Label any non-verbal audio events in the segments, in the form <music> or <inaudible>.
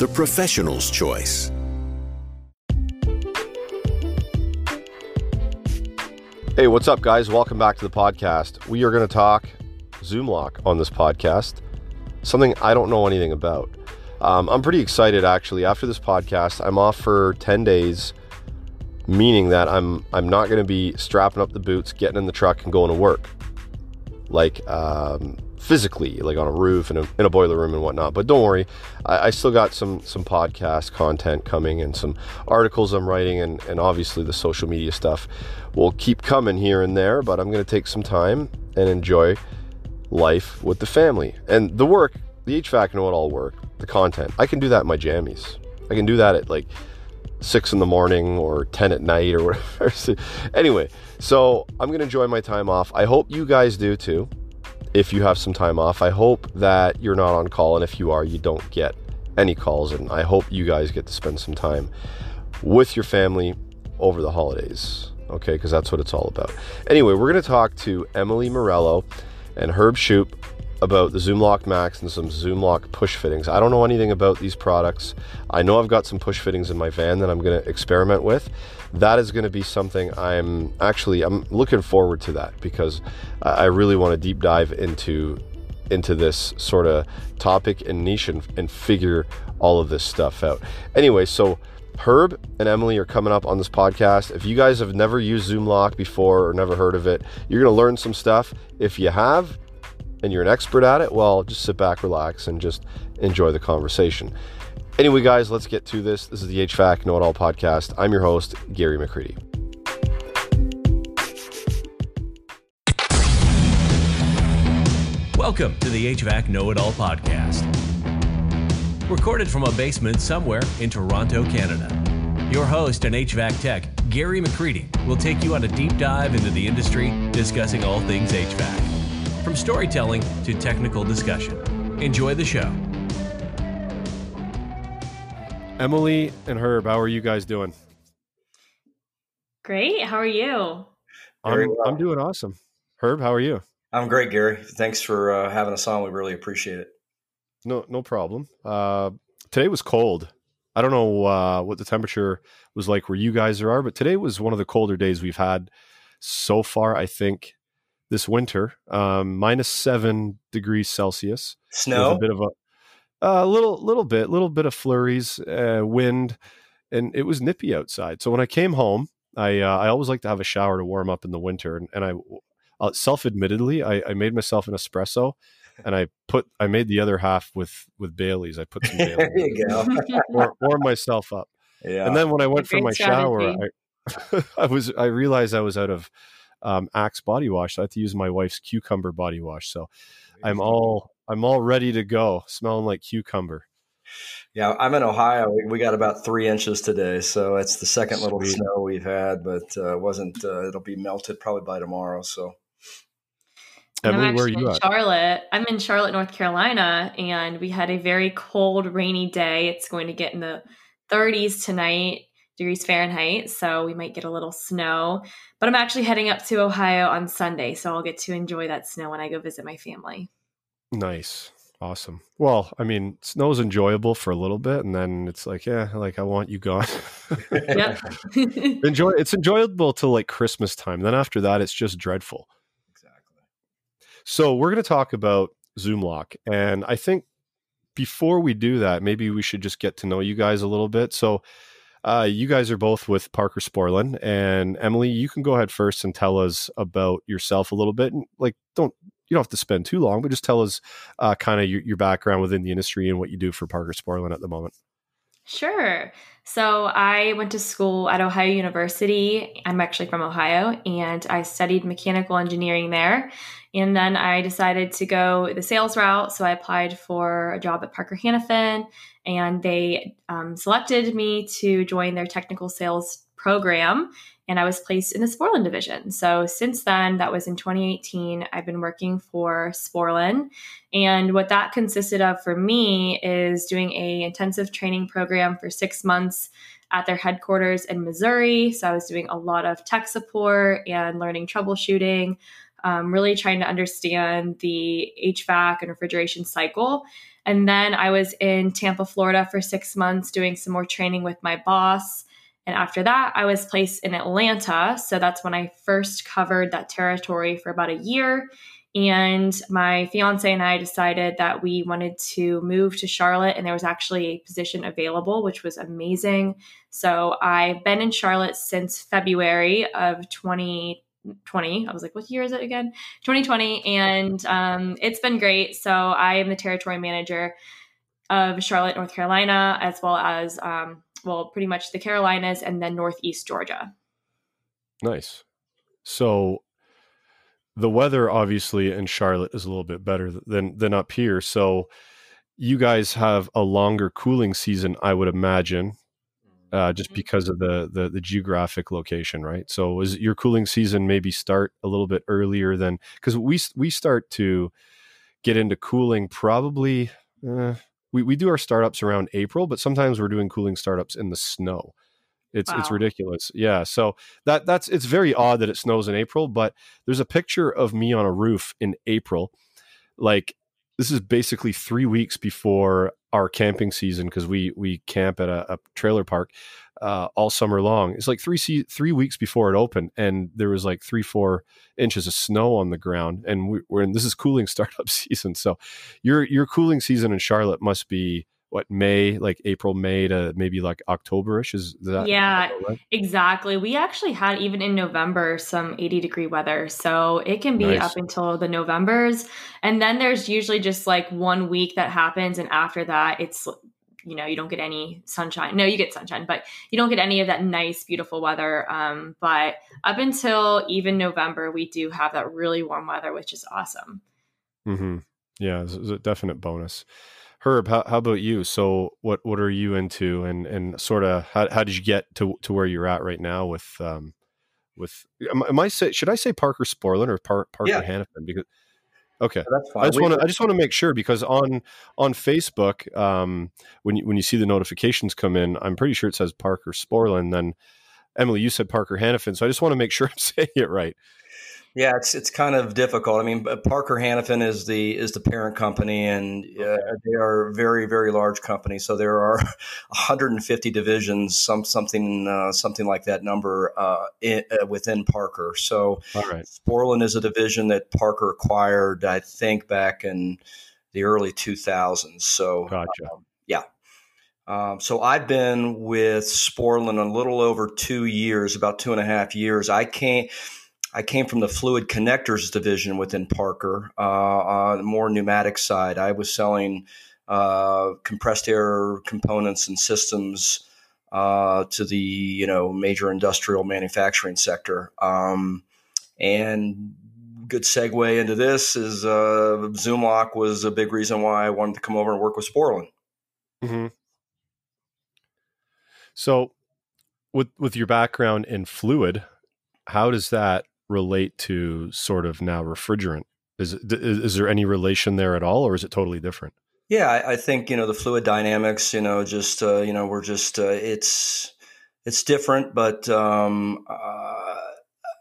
the professional's choice. Hey, what's up, guys? Welcome back to the podcast. We are going to talk Zoom lock on this podcast, something I don't know anything about. Um, I'm pretty excited actually. After this podcast, I'm off for 10 days, meaning that I'm I'm not going to be strapping up the boots, getting in the truck, and going to work, like um, physically, like on a roof and in a boiler room and whatnot. But don't worry, I, I, still got some some podcast content coming and some articles I'm writing, and and obviously the social media stuff will keep coming here and there. But I'm to take some time and enjoy life with the family and the work. The HVAC know it all work the content. I can do that in my jammies. I can do that at like six in the morning or 10 at night or <laughs> whatever. anyway, so I'm going to enjoy my time off. I hope you guys do too. If you have some time off, I hope that you're not on call. And if you are, you don't get any calls. And I hope you guys get to spend some time with your family over the holidays. Okay, because that's what it's all about. Anyway, we're going to talk to Emily Morello and Herb Shoop about the ZoomLock Max and some ZoomLock push fittings. I don't know anything about these products. I know I've got some push fittings in my van that I'm going to experiment with. That is going to be something I'm actually I'm looking forward to that because I really want to deep dive into into this sort of topic and niche and, and figure all of this stuff out. Anyway, so Herb and Emily are coming up on this podcast. If you guys have never used ZoomLock before or never heard of it, you're going to learn some stuff. If you have, and you're an expert at it, well, just sit back, relax, and just enjoy the conversation. Anyway, guys, let's get to this. This is the HVAC Know It All podcast. I'm your host, Gary McCreadie. Welcome to the HVAC Know It All podcast. Recorded from a basement somewhere in Toronto, Canada. Your host and HVAC tech, Gary McCreadie, will take you on a deep dive into the industry, discussing all things HVAC from storytelling to technical discussion. Enjoy the show. Emily and Herb, how are you guys doing? Great. How are you? I'm, well. I'm doing awesome. Herb, how are you? I'm great, Gary. Thanks for uh, having us on. We really appreciate it. No, no problem. Uh, today was cold. I don't know uh, what the temperature was like where you guys are, but today was one of the colder days we've had so far. I think this winter, um, minus seven degrees Celsius. Snow. A bit of a, a little, little bit, little bit of flurries, uh, wind, and it was nippy outside. So when I came home, I uh, I always like to have a shower to warm up in the winter, and, and I uh, self-admittedly I, I made myself an espresso, and I put I made the other half with with Bailey's. I put some <laughs> Bailey's. there you go. warm, warm myself up. Yeah. <laughs> And then when I went for my shower, I, <laughs> I was I realized I was out of um, Axe body wash. So I have to use my wife's cucumber body wash. So I'm all I'm all ready to go, smelling like cucumber. Yeah, I'm in Ohio. We, got about three inches today, so it's the second Sweet. little snow we've had, but uh, wasn't. Uh, it'll be melted probably by tomorrow. So. Emily, where are you at? Charlotte. I'm in Charlotte, North Carolina, and we had a very cold, rainy day. It's going to get in the 30s tonight degrees Fahrenheit, so we might get a little snow. But I'm actually heading up to Ohio on Sunday, so I'll get to enjoy that snow when I go visit my family. Nice. Awesome. Well, I mean, snow's enjoyable for a little bit, and then it's like, yeah, like I want you gone. <laughs> yeah. <laughs> Enjoy. It's enjoyable till like Christmas time. Then after that, it's just dreadful. Exactly. So we're going to talk about ZoomLock, and I think before we do that, maybe we should just get to know you guys a little bit. So uh, you guys are both with Parker Sporlan, and Emily, you can go ahead first and tell us about yourself a little bit. And like, don't you don't have to spend too long, but just tell us uh, kind of your, your, background within the industry and what you do for Parker Sporlan at the moment. Sure. So I went to school at Ohio University. I'm actually from Ohio, and I studied mechanical engineering there. And then I decided to go the sales route. So I applied for a job at Parker Hannifin, and they um, selected me to join their technical sales program and I was placed in the Sporlan division. So since then, that was in 2018, I've been working for Sporlan. And what that consisted of for me is doing a intensive training program for six months at their headquarters in Missouri. So I was doing a lot of tech support and learning troubleshooting, um, really trying to understand the HVAC and refrigeration cycle. And then I was in Tampa, Florida for six months doing some more training with my boss. And after that, I was placed in Atlanta. So that's when I first covered that territory for about a year. And my fiance and I decided that we wanted to move to Charlotte, and there was actually a position available, which was amazing. So I've been in Charlotte since February of 2020. I was like, what year is it again? 2020. And um, it's been great. So I am the territory manager of Charlotte, North Carolina, as well as um, well, pretty much the Carolinas and then Northeast Georgia. Nice. So the weather obviously in Charlotte is a little bit better than than up here. So you guys have a longer cooling season, I would imagine, uh, just mm-hmm. because of the, the, the geographic location, right? So is your cooling season maybe start a little bit earlier than because we we start to get into cooling probably. Uh, we, we do our startups around April, but sometimes we're doing cooling startups in the snow. It's wow. it's ridiculous. Yeah. So that that's it's very odd that it snows in April, but there's a picture of me on a roof in April. Like this is basically three weeks before our camping season because we we camp at a, a trailer park uh, all summer long. It's like three three weeks before it opened, and there was like three four inches of snow on the ground, and we, are in this is cooling <laughs> startup <laughs> season. So your your cooling season in Charlotte must be what May, like April, May to maybe like Octoberish. Is that yeah, right? exactly. We actually had even in November some 80 degree weather, so it can be nice. up until the Novembers, and then there's usually just like one week that happens, and after that it's you know you don't get any sunshine no you get sunshine but you don't get any of that nice beautiful weather um, but up until even november we do have that really warm weather which is awesome mm-hmm. yeah it's a definite bonus herb how, how about you so what what are you into and and sort of how, how did you get to to where you're at right now with um with am, am i say should i say parker sporlan or Par, parker yeah. hannifin because Okay, that's fine. I just want to I just want to make sure because on on Facebook, um, when you when you see the notifications come in, I'm pretty sure it says Parker Sporlan. Then Emily, you said Parker Hannifin, so I just want to make sure <laughs> I'm saying it right. Yeah, it's it's kind of difficult. I mean, Parker Hannifin is the is the parent company, and uh, they are a very very large company. So there are <laughs> 150 divisions, some something uh, something like that number uh, in, uh, within Parker. So right. Sporlan is a division that Parker acquired, I think, back in the early 2000s. So gotcha. Um, yeah. Um, so I've been with Sporlan a little over two years, about two and a half years. I can't I came from the fluid connectors division within Parker, uh, on the more pneumatic side. I was selling uh, compressed air components and systems uh, to the you know major industrial manufacturing sector. Um, and good segue into this is uh, Zoomlock was a big reason why I wanted to come over and work with Sporlan. Mm-hmm. So, with with your background in fluid, how does that relate to sort of now refrigerant? Is, is there any relation there at all, or is it totally different? Yeah, I, I think you know the fluid dynamics. You know, just uh, you know, we're just uh, it's it's different, but um, uh,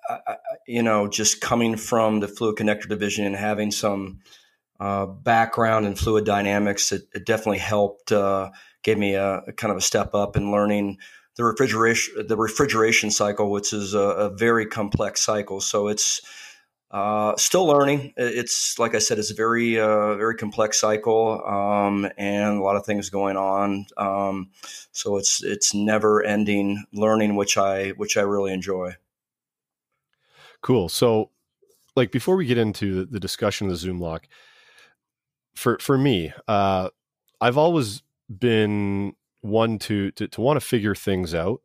I, you know, just coming from the fluid connector division and having some uh, background in fluid dynamics, it, it definitely helped. Uh, gave me a, a, kind of a step up in learning the refrigeration the refrigeration cycle, which is a, a very complex cycle. So it's uh, still learning. It's like I said, it's a very uh, very complex cycle um, and a lot of things going on. Um, so it's it's never ending learning, which I which I really enjoy. Cool. So, like before we get into the, discussion of the Zoom lock, for for me, uh, I've always been one to to, to want to figure things out.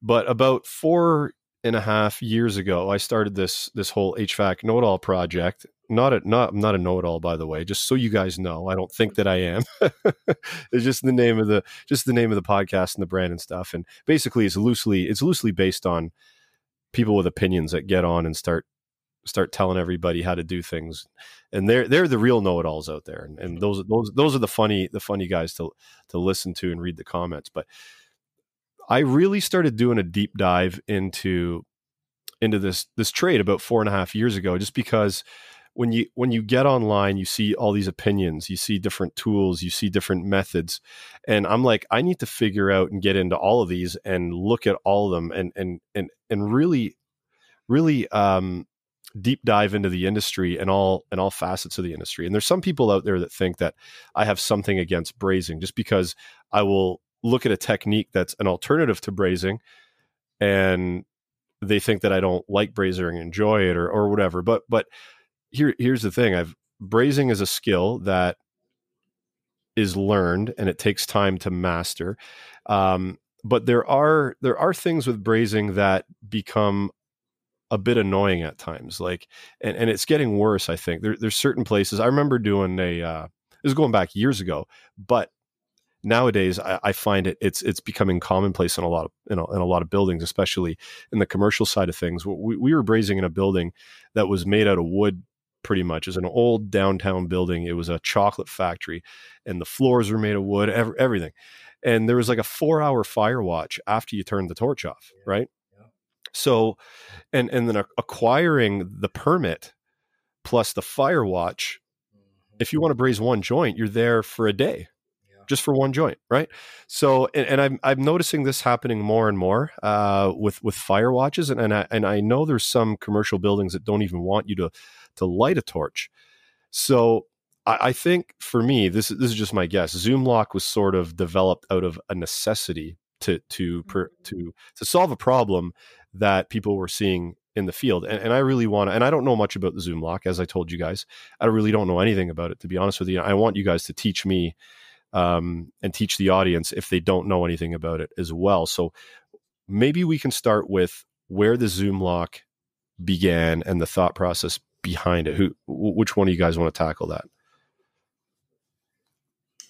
But about four and a half years ago, I started this this whole HVAC know it all project. Not a not not a know it all, by the way. Just so you guys know, I don't think that I am. <laughs> it's just the name of the just the name of the podcast and the brand and stuff. And basically, it's loosely it's loosely based on people with opinions that get on and start start telling everybody how to do things and they're they're the real know-it-alls out there and, and those those those are the funny the funny guys to to listen to and read the comments but i really started doing a deep dive into into this this trade about four and a half years ago just because when you when you get online you see all these opinions you see different tools you see different methods and i'm like i need to figure out and get into all of these and look at all of them and and and and really really um deep dive into the industry and all and all facets of the industry. And there's some people out there that think that I have something against brazing just because I will look at a technique that's an alternative to brazing and they think that I don't like brazing and enjoy it or or whatever. But but here here's the thing. I've brazing is a skill that is learned and it takes time to master. Um, but there are there are things with brazing that become a bit annoying at times. Like, and, and it's getting worse. I think there, there's certain places. I remember doing a. Uh, this is going back years ago, but nowadays I, I, find it it's it's becoming commonplace in a lot of you know in a lot of buildings, especially in the commercial side of things. We, we were brazing in a building that was made out of wood pretty much. It's an old downtown building. It was a chocolate factory, and the floors were made of wood, every, everything. And there was like a four hour fire watch after you turned the torch off, right? So, and and then acquiring the permit plus the fire watch. If you mm-hmm. want to braze one joint, you're there for a day, yeah. just for one joint, right? So, and, and, I'm I'm noticing this happening more and more uh, with with fire watches, and and I, and I know there's some commercial buildings that don't even want you to to light a torch. So I, think for me, this this is just my guess. Zoom lock was sort of developed out of a necessity to to per, mm-hmm. to to solve a problem that people were seeing in the field. And, and I really want to, and I don't know much about the Zoom lock, as I told you guys. I really don't know anything about it, to be honest with you. I want you guys to teach me um, and teach the audience if they don't know anything about it as well. So maybe we can start with where the Zoom lock began and the thought process behind it. Who, which one of you guys want to tackle that?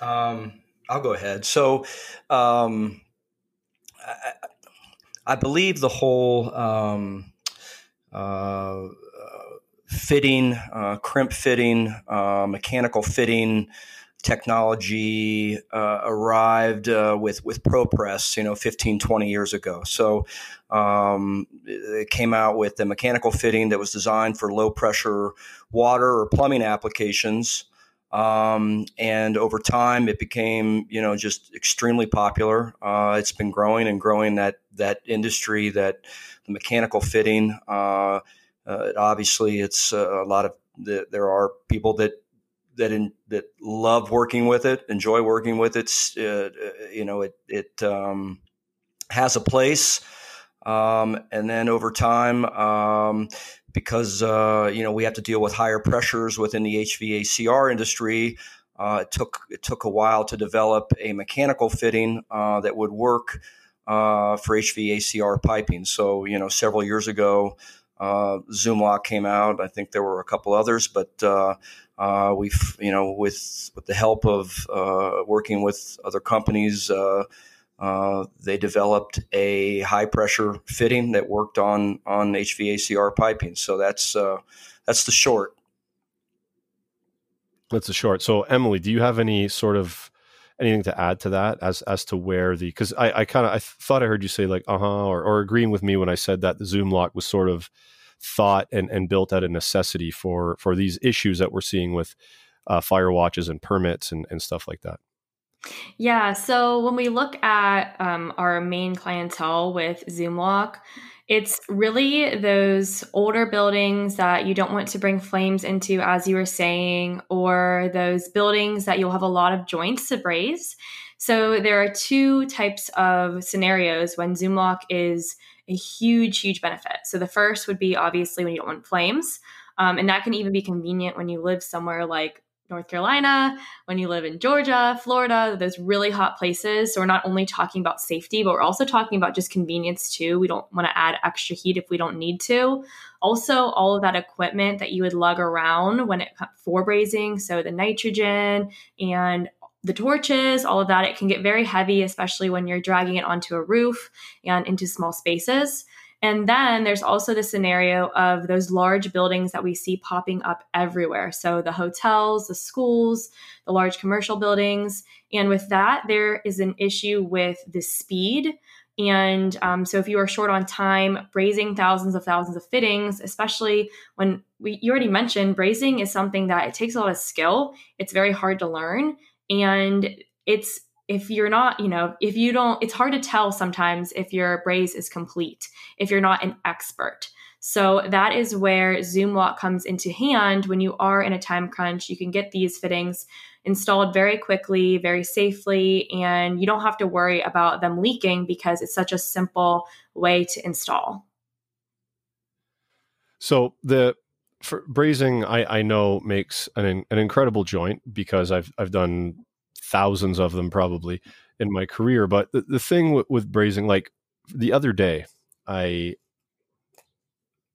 Um, I'll go ahead. So, um, I, I believe the whole um, uh, fitting, uh, crimp fitting, uh, mechanical fitting technology uh, arrived uh, with with ProPress, you know, 15, 20 years ago. So um, it came out with the mechanical fitting that was designed for low pressure water or plumbing applications. Um, and over time, it became, you know, just extremely popular. Uh, it's been growing and growing that that industry, that the mechanical fitting. Uh, uh, obviously, it's uh, a lot of the, there are people that that in, that love working with it, enjoy working with it. Uh, uh, you know, it it um, has a place. Um, and then over time, um, because uh, you know we have to deal with higher pressures within the HVACR industry. Uh, it took it took a while to develop a mechanical fitting uh, that would work uh, for HVACR piping. So you know, several years ago, uh, Zoomlock came out. I think there were a couple others, but uh, we've you know with with the help of working with other companies. Uh, they developed a high pressure fitting that worked on on HVACR piping. So that's uh, that's the short. That's the short. So Emily, do you have any sort of anything to add to that as as to where the because I, I kind of I thought I heard you say like uh huh or, or agreeing with me when I said that the Zoom lock was sort of thought and, and built out of necessity for for these issues that we're seeing with uh, fire watches and permits and, and stuff like that. Yeah. So when we look at um, our main clientele with ZoomLock, it's really those older buildings that you don't want to bring flames into, as you were saying, or those buildings that you'll have a lot of joints to braze. So there are two types of scenarios when ZoomLock is a huge, huge benefit. So the first would be obviously when you don't want flames. Um, and that can even be convenient when you live somewhere like North Carolina, when you live in Georgia, Florida, those really hot places. So we're not only talking about safety, but we're also talking about just convenience too. We don't want to add extra heat if we don't need to. Also, all of that equipment that you would lug around when it for brazing, so the nitrogen and the torches, all of that, it can get very heavy, especially when you're dragging it onto a roof and into small spaces. And then there's also the scenario of those large buildings that we see popping up everywhere. So the hotels, the schools, the large commercial buildings. And with that, there is an issue with the speed. And um, so if you are short on time, brazing thousands of thousands of fittings, especially when we, you already mentioned brazing is something that it takes a lot of skill. It's very hard to learn. And it's if you're not, you know, if you don't, it's hard to tell sometimes if your braze is complete, if you're not an expert. So that is where Zoom Lock comes into hand when you are in a time crunch. You can get these fittings installed very quickly, very safely, and you don't have to worry about them leaking because it's such a simple way to install. So the for brazing, I, I know makes an an incredible joint because I've I've done thousands of them probably in my career. But the, the thing with, brazing, like the other day, I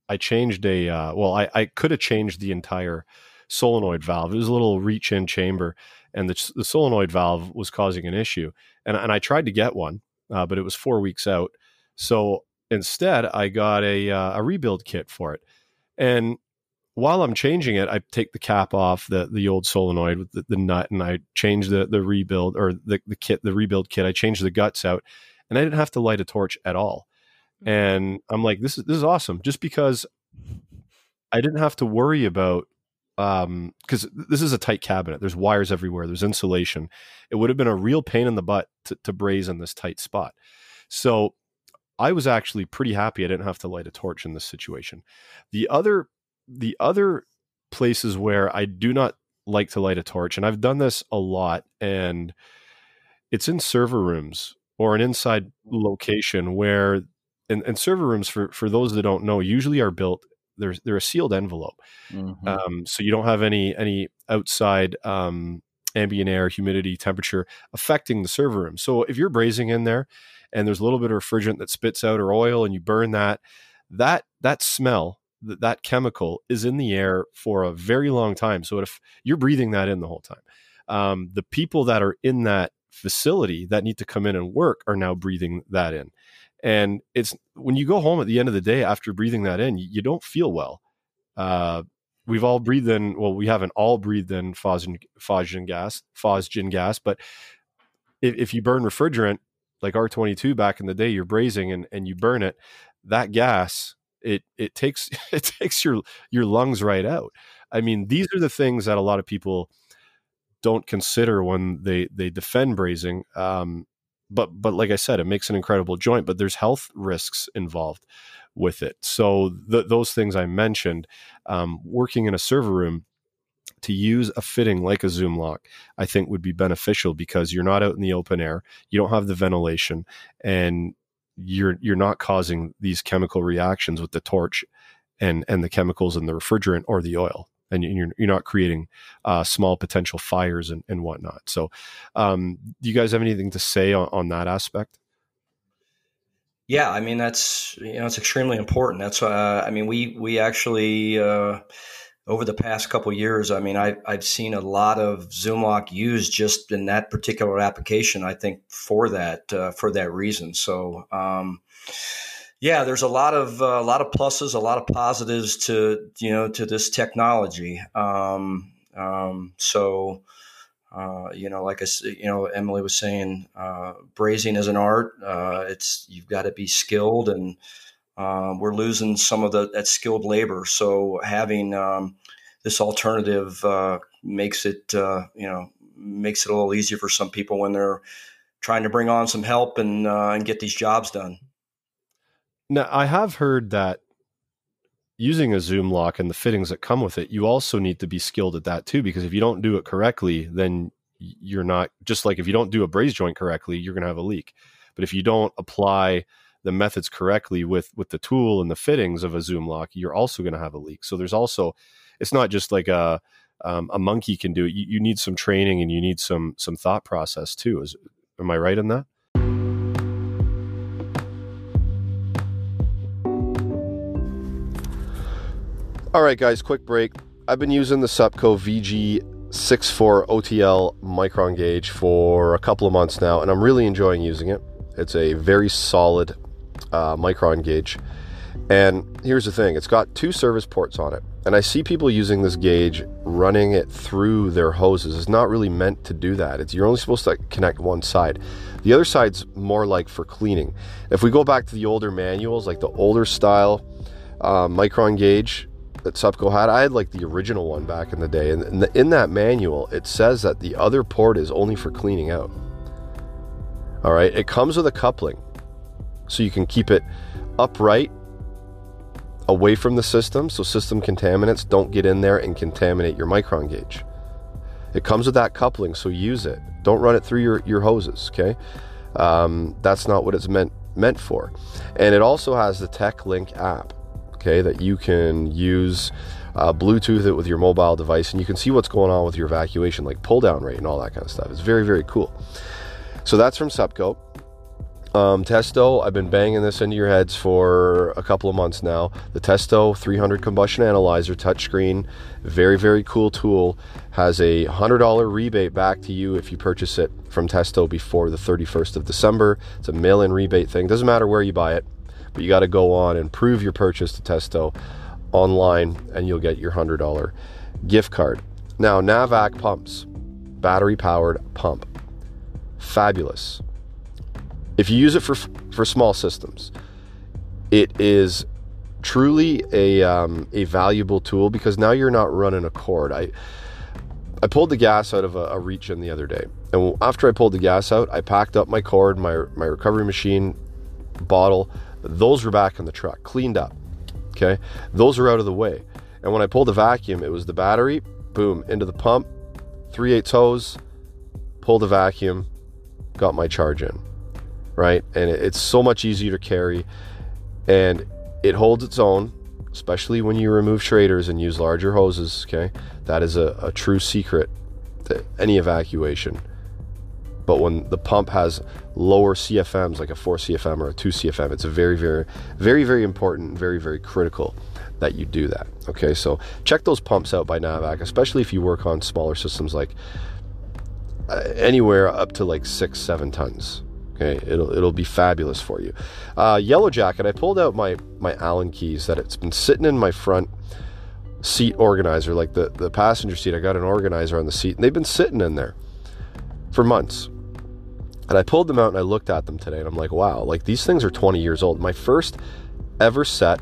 I changed a uh, well, I, I could have changed the entire solenoid valve. It was a little reach in chamber, and the, the solenoid valve was causing an issue. And, and I tried to get one, uh, but it was four weeks out. So instead, I got a, uh, a rebuild kit for it. And while I'm changing it, I take the cap off the the old solenoid with the, the nut, and I change the the rebuild or the the kit, the rebuild kit. I change the guts out, and I didn't have to light a torch at all. Mm-hmm. And I'm like, this is this is awesome, just because I didn't have to worry about um because this is a tight cabinet. There's wires everywhere. There's insulation. It would have been a real pain in the butt to, to braze in this tight spot. So I was actually pretty happy I didn't have to light a torch in this situation. The other the other places where I do not like to light a torch, and I've done this a lot, and it's in server rooms or an inside location where, and, and server rooms for for those that don't know, usually are built. They're they're a sealed envelope, mm-hmm. um, so you don't have any any outside um, ambient air, humidity, temperature affecting the server room. So if you're brazing in there, and there's a little bit of refrigerant that spits out or oil, and you burn that, that that smell that that chemical is in the air for a very long time. So if you're breathing that in the whole time, um, the people that are in that facility that need to come in and work are now breathing that in. And it's when you go home at the end of the day after breathing that in, you, you don't feel well. Uh, we've all breathed in, well, we haven't all breathed in phosgene, phosgene gas, phosgene gas, but if, if you burn refrigerant like R22 back in the day, you're brazing and, and you burn it, that gas it it takes <laughs> it takes your your lungs right out. I mean, these are the things that a lot of people don't consider when they they defend brazing. Um, but but like I said, it makes an incredible joint. But there's health risks involved with it. So those things I mentioned, um, working in a server room to use a fitting like a zoom lock i think would be beneficial because you're not out in the open air you don't have the ventilation and you're you're not causing these chemical reactions with the torch and and the chemicals in the refrigerant or the oil and you're you're not creating uh, small potential fires and, and whatnot. So, um, do you guys have anything to say on, on that aspect? Yeah, I mean that's you know it's extremely important. That's uh, I mean we we actually uh, over the past couple years, I mean, I, I've seen a lot of ZoomLock used just in that particular application. I think for that uh, for that reason. So, um, yeah, there's a lot of uh, a lot of pluses, a lot of positives to you know to this technology. Um, um, so, uh, you know, like I you know, Emily was saying, uh, brazing is an art. Uh, it's you've got to be skilled and um, we're losing some of the, that skilled labor. So having um, this alternative uh, makes it, uh, you know, makes it a little easier for some people when they're trying to bring on some help and uh, and get these jobs done. Now, I have heard that using a zoom lock and the fittings that come with it, you also need to be skilled at that too. Because if you don't do it correctly, then you're not just like if you don't do a braze joint correctly, you're going to have a leak. But if you don't apply the methods correctly with with the tool and the fittings of a zoom lock, you're also going to have a leak. So there's also it's not just like a um, a monkey can do it. You, you, need some training and you need some some thought process too. Is am I right in that? All right, guys, quick break. I've been using the Supco VG64 OTL micron gauge for a couple of months now, and I'm really enjoying using it. It's a very solid uh, micron gauge. And here's the thing it's got two service ports on it. And I see people using this gauge running it through their hoses. It's not really meant to do that. It's you're only supposed to connect one side. The other side's more like for cleaning. If we go back to the older manuals, like the older style uh, micron gauge that Supco had, I had like the original one back in the day. And in, the, in that manual, it says that the other port is only for cleaning out. All right, it comes with a coupling so you can keep it upright away from the system so system contaminants don't get in there and contaminate your micron gauge. It comes with that coupling, so use it. Don't run it through your, your hoses, okay? Um, that's not what it's meant meant for. And it also has the TechLink app, okay, that you can use uh, Bluetooth it with your mobile device and you can see what's going on with your evacuation, like pull down rate and all that kind of stuff. It's very, very cool. So that's from Supco. Um, Testo, I've been banging this into your heads for a couple of months now. The Testo 300 combustion analyzer touchscreen, very, very cool tool. Has a $100 rebate back to you if you purchase it from Testo before the 31st of December. It's a mail in rebate thing. Doesn't matter where you buy it, but you got to go on and prove your purchase to Testo online and you'll get your $100 gift card. Now, Navac pumps, battery powered pump. Fabulous if you use it for for small systems, it is truly a um, a valuable tool because now you're not running a cord. I I pulled the gas out of a, a reach-in the other day, and after I pulled the gas out, I packed up my cord, my my recovery machine, bottle. Those were back in the truck, cleaned up. Okay, those are out of the way. And when I pulled the vacuum, it was the battery, boom, into the pump, 3 8 hose, pulled the vacuum, got my charge in right? And it's so much easier to carry and it holds its own, especially when you remove Schraders and use larger hoses. Okay, that is a, a true secret to any evacuation. But when the pump has lower CFMs, like a 4 CFM or a 2 CFM, it's very, very, very, very important, very, very critical that you do that. Okay, so check those pumps out by Navac, especially if you work on smaller systems like uh, anywhere up to like six, seven tons. Okay, it'll it'll be fabulous for you. Uh, Yellow Jacket. I pulled out my my Allen keys that it's been sitting in my front seat organizer, like the the passenger seat. I got an organizer on the seat, and they've been sitting in there for months. And I pulled them out and I looked at them today, and I'm like, wow, like these things are 20 years old. My first ever set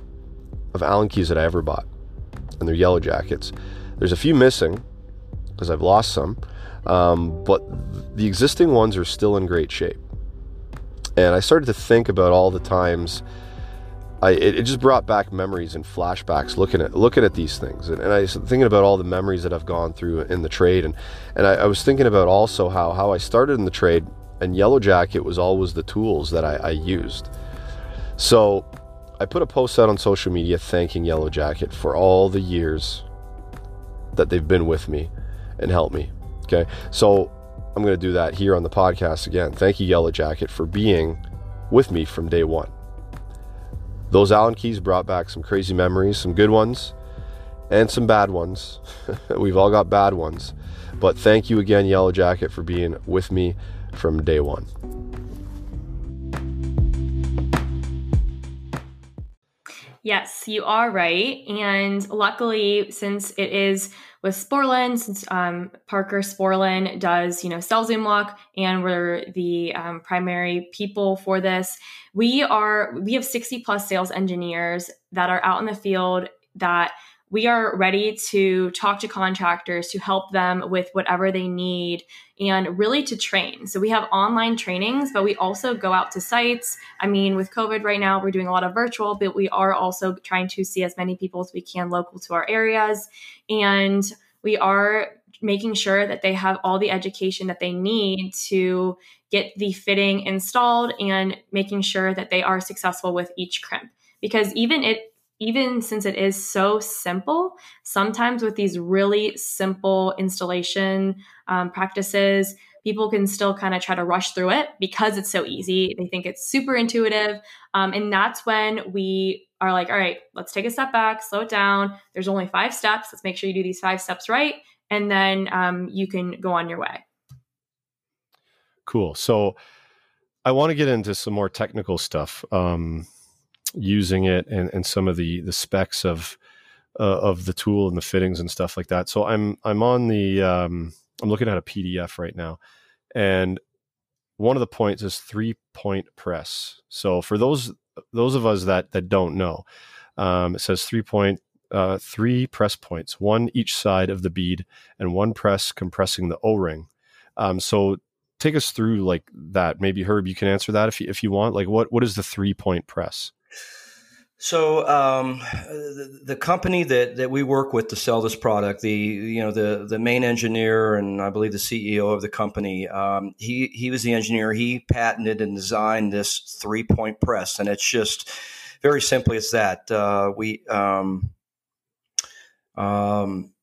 of Allen keys that I ever bought, and they're Yellow Jackets. There's a few missing because I've lost some, um, but the existing ones are still in great shape. And I started to think about all the times. I, it, it just brought back memories and flashbacks looking at looking at these things, and, and, I was thinking about all the memories that I've gone through in the trade, and and I, I, was thinking about also how how I started in the trade, and Yellow Jacket was always the tools that I, I used. So I put a post out on social media thanking Yellow Jacket for all the years that they've been with me and helped me. Okay, so I'm going to do that here on the podcast again. Thank you, Yellow Jacket, for being with me from day one. Those Allen keys brought back some crazy memories, some good ones and some bad ones. <laughs> We've all got bad ones. But thank you again, Yellow Jacket, for being with me from day one. Yes, you are right. And luckily, since it is with Sporlan, since um, Parker Sporlan does, you know, sell Zoomlock, and we're the um, primary people for this. We are we have 60 plus sales engineers that are out in the field that we are ready to talk to contractors to help them with whatever they need and really to train. So we have online trainings, but we also go out to sites. I mean, with COVID right now, we're doing a lot of virtual, but we are also trying to see as many people as we can local to our areas. And we are making sure that they have all the education that they need to get the fitting installed and making sure that they are successful with each crimp. Because even it even since it is so simple, sometimes with these really simple installation um, practices, people can still kind of try to rush through it because it's so easy. They think it's super intuitive. Um, and that's when we are like, all right, let's take a step back, slow it down. There's only five steps. Let's make sure you do these five steps right. And then um, you can go on your way. Cool. So I want to get into some more technical stuff. Um, using it and, and some of the the specs of uh, of the tool and the fittings and stuff like that. So I'm I'm on the um, I'm looking at a PDF right now, and one of the points is three point press. So for those those of us that that don't know, um, it says three point uh, three press points, one each side of the bead, and one press compressing the O ring. Um, so take us through like that. Maybe Herb, you can answer that if you, if you want. Like what what is the three point press? So um, the, the, company that, that we work with to sell this product, the you know the the main engineer and I believe the CEO of the company, um, he he was the engineer. He patented and designed this three point press, and it's just very simply it's that uh, we um, um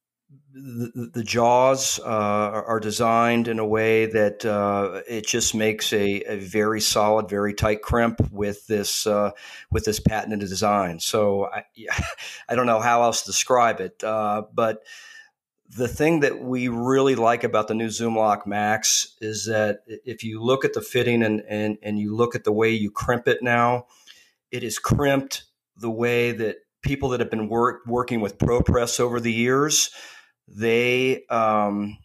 the, the jaws uh, are designed in a way that uh, it just makes a, a, very solid, very tight crimp with this uh, with this patented design. So I, <laughs> I don't know how else to describe it, uh, but the thing that we really like about the new Zoomlock Max is that if you look at the fitting and, and, and you look at the way you crimp it now, it is crimped the way that people that have been work, working with ProPress over the years – they um,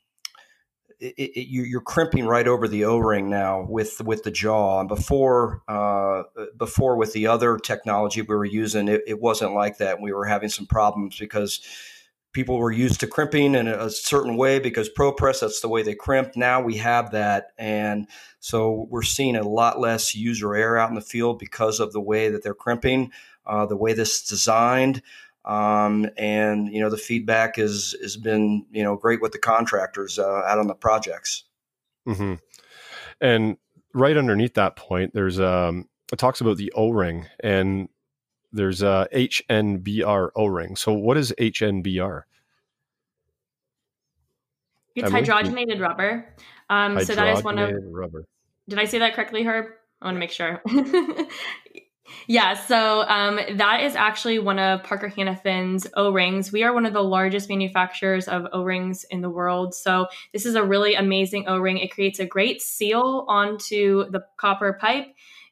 it, it, you're crimping right over the O-ring now with with the jaw. And before uh, before with the other technology we were using, it, it, wasn't like that. We were having some problems because people were used to crimping in a certain way because ProPress that's the way they crimp. Now we have that, and so we're seeing a lot less user error out in the field because of the way that they're crimping, uh, the way this is designed. Um, and you know the feedback has has been you know great with the contractors uh, out on the projects. Mm-hmm. And right underneath that point, there's um, it talks about the O ring, and there's a HNBR O ring. So what is HNBR? It's Emily? hydrogenated rubber. Um, so that is one of rubber. Did I say that correctly, Herb? I want to make sure. <laughs> Yeah, so um, that is actually one of Parker Hannifin's O rings. We are one of the largest manufacturers of O rings in the world. So this is a really amazing O ring. It creates a great seal onto the copper pipe.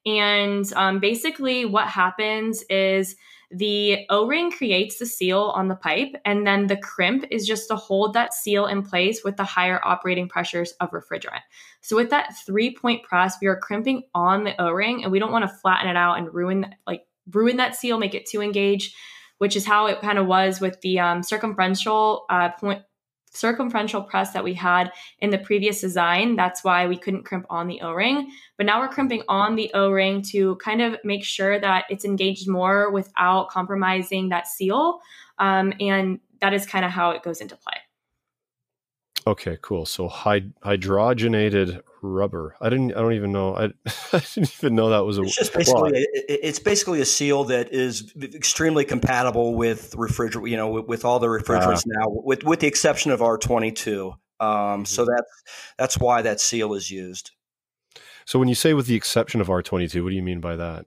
And um, basically, what happens is the O ring creates the seal on the pipe, and then the crimp is just to hold that seal in place with the higher operating pressures of refrigerant. So, with that three point press, we are crimping on the O ring, and we don't want to flatten it out and ruin like ruin that seal, make it too engaged, which is how it kind of was with the um, circumferential uh, point circumferential press that we had in the previous design. That's why we couldn't crimp on the O-ring. But now we're crimping on the O-ring to kind of make sure that it's engaged more without compromising that seal. Um, and that is kind of how it goes into play. Okay, cool. So hyd- hydrogenated rubber. I didn't. I don't even know. I, <laughs> I didn't even know that was a. It's just basically. Well, it's basically a seal that is extremely compatible with refrigerant. You know, with, with all the refrigerants uh, now, with with the exception of R twenty two. Um, so mm-hmm. that's that's why that seal is used. So when you say with the exception of R twenty two, what do you mean by that?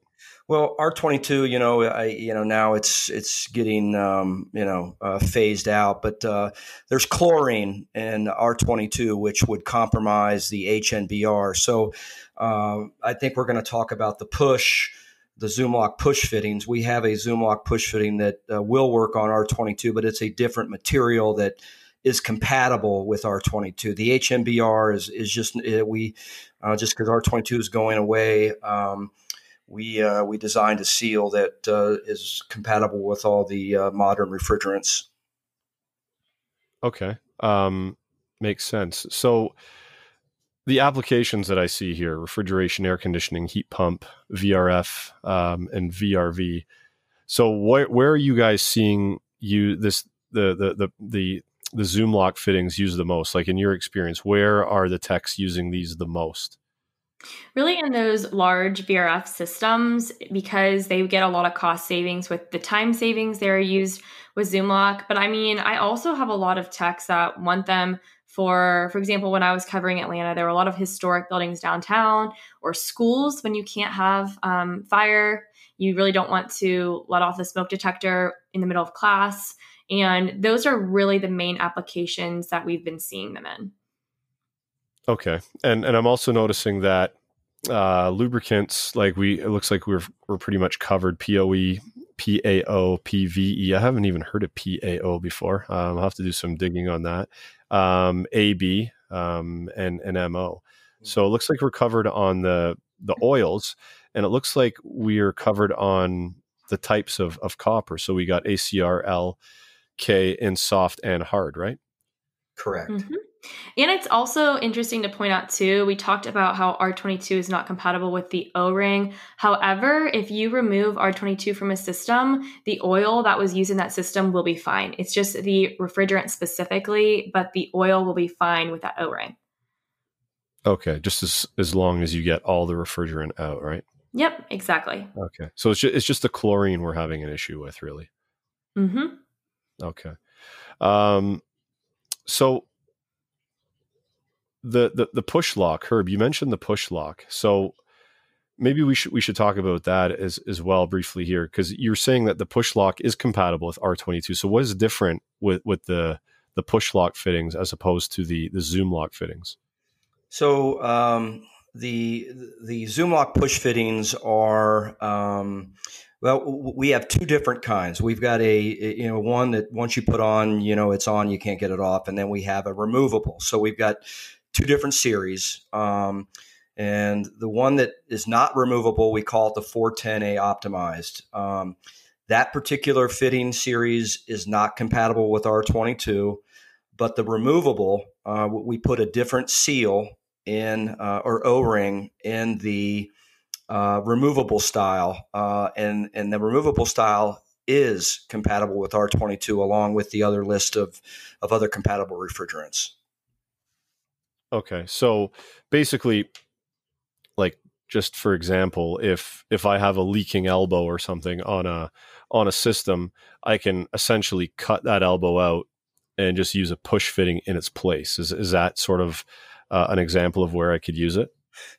Well, R twenty two, you know, I, you know now it's it's getting um, you know uh, phased out, but uh, there's chlorine in R twenty two, which would compromise the HNBR. So uh, I think we're going to talk about the push, the Zoomlock push fittings. We have a Zoomlock push fitting that uh, will work on R twenty two, but it's a different material that is compatible with R twenty two. The HNBR is is just we uh, just because R twenty two is going away. Um, we uh, we designed a seal that uh, is compatible with all the uh, modern refrigerants. Okay, um, makes sense. So the applications that I see here: refrigeration, air conditioning, heat pump, VRF, um, and VRV. So where where are you guys seeing you this the the the the the Zoomlock fittings used the most? Like in your experience, where are the techs using these the most? Really, in those large VRF systems, because they get a lot of cost savings with the time savings they're used with ZoomLock. But I mean, I also have a lot of techs that want them for, for example, when I was covering Atlanta, there were a lot of historic buildings downtown or schools when you can't have um, fire. You really don't want to let off the smoke detector in the middle of class. And those are really the main applications that we've been seeing them in. Okay, and and I'm also noticing that uh, lubricants, like we, it looks like we're we're pretty much covered. POE, PAO, PVE. I haven't even heard of PAO before. Um, I'll have to do some digging on that. Um, AB um, and and MO. So it looks like we're covered on the the oils, and it looks like we are covered on the types of of copper. So we got ACR, L, K in soft and hard, right? Correct. Mm-hmm. And it's also interesting to point out too, we talked about how R22 is not compatible with the O-ring. However, if you remove R22 from a system, the oil that was used in that system will be fine. It's just the refrigerant specifically, but the oil will be fine with that O-ring. Okay, just as as long as you get all the refrigerant out, right? Yep, exactly. Okay. So it's just, it's just the chlorine we're having an issue with, really. Mm hmm. Okay. Um, so the, the the push lock, Herb, you mentioned the push lock. So maybe we should we should talk about that as as well briefly here because you're saying that the push lock is compatible with R22. So what is different with with the the push lock fittings as opposed to the the zoom lock fittings? So um, the the zoom lock push fittings are um, well, we have two different kinds. We've got a you know one that once you put on, you know it's on, you can't get it off, and then we have a removable. So we've got two different series. Um, and the one that is not removable, we call it the 410A optimized. Um, that particular fitting series is not compatible with R22, but the removable, uh, we put a different seal in uh, or O-ring in the uh, removable style, uh, and and the removable style is compatible with R22 along with the other list of of other compatible refrigerants. Okay. So basically like just for example, if if I have a leaking elbow or something on a on a system, I can essentially cut that elbow out and just use a push fitting in its place. Is is that sort of uh, an example of where I could use it?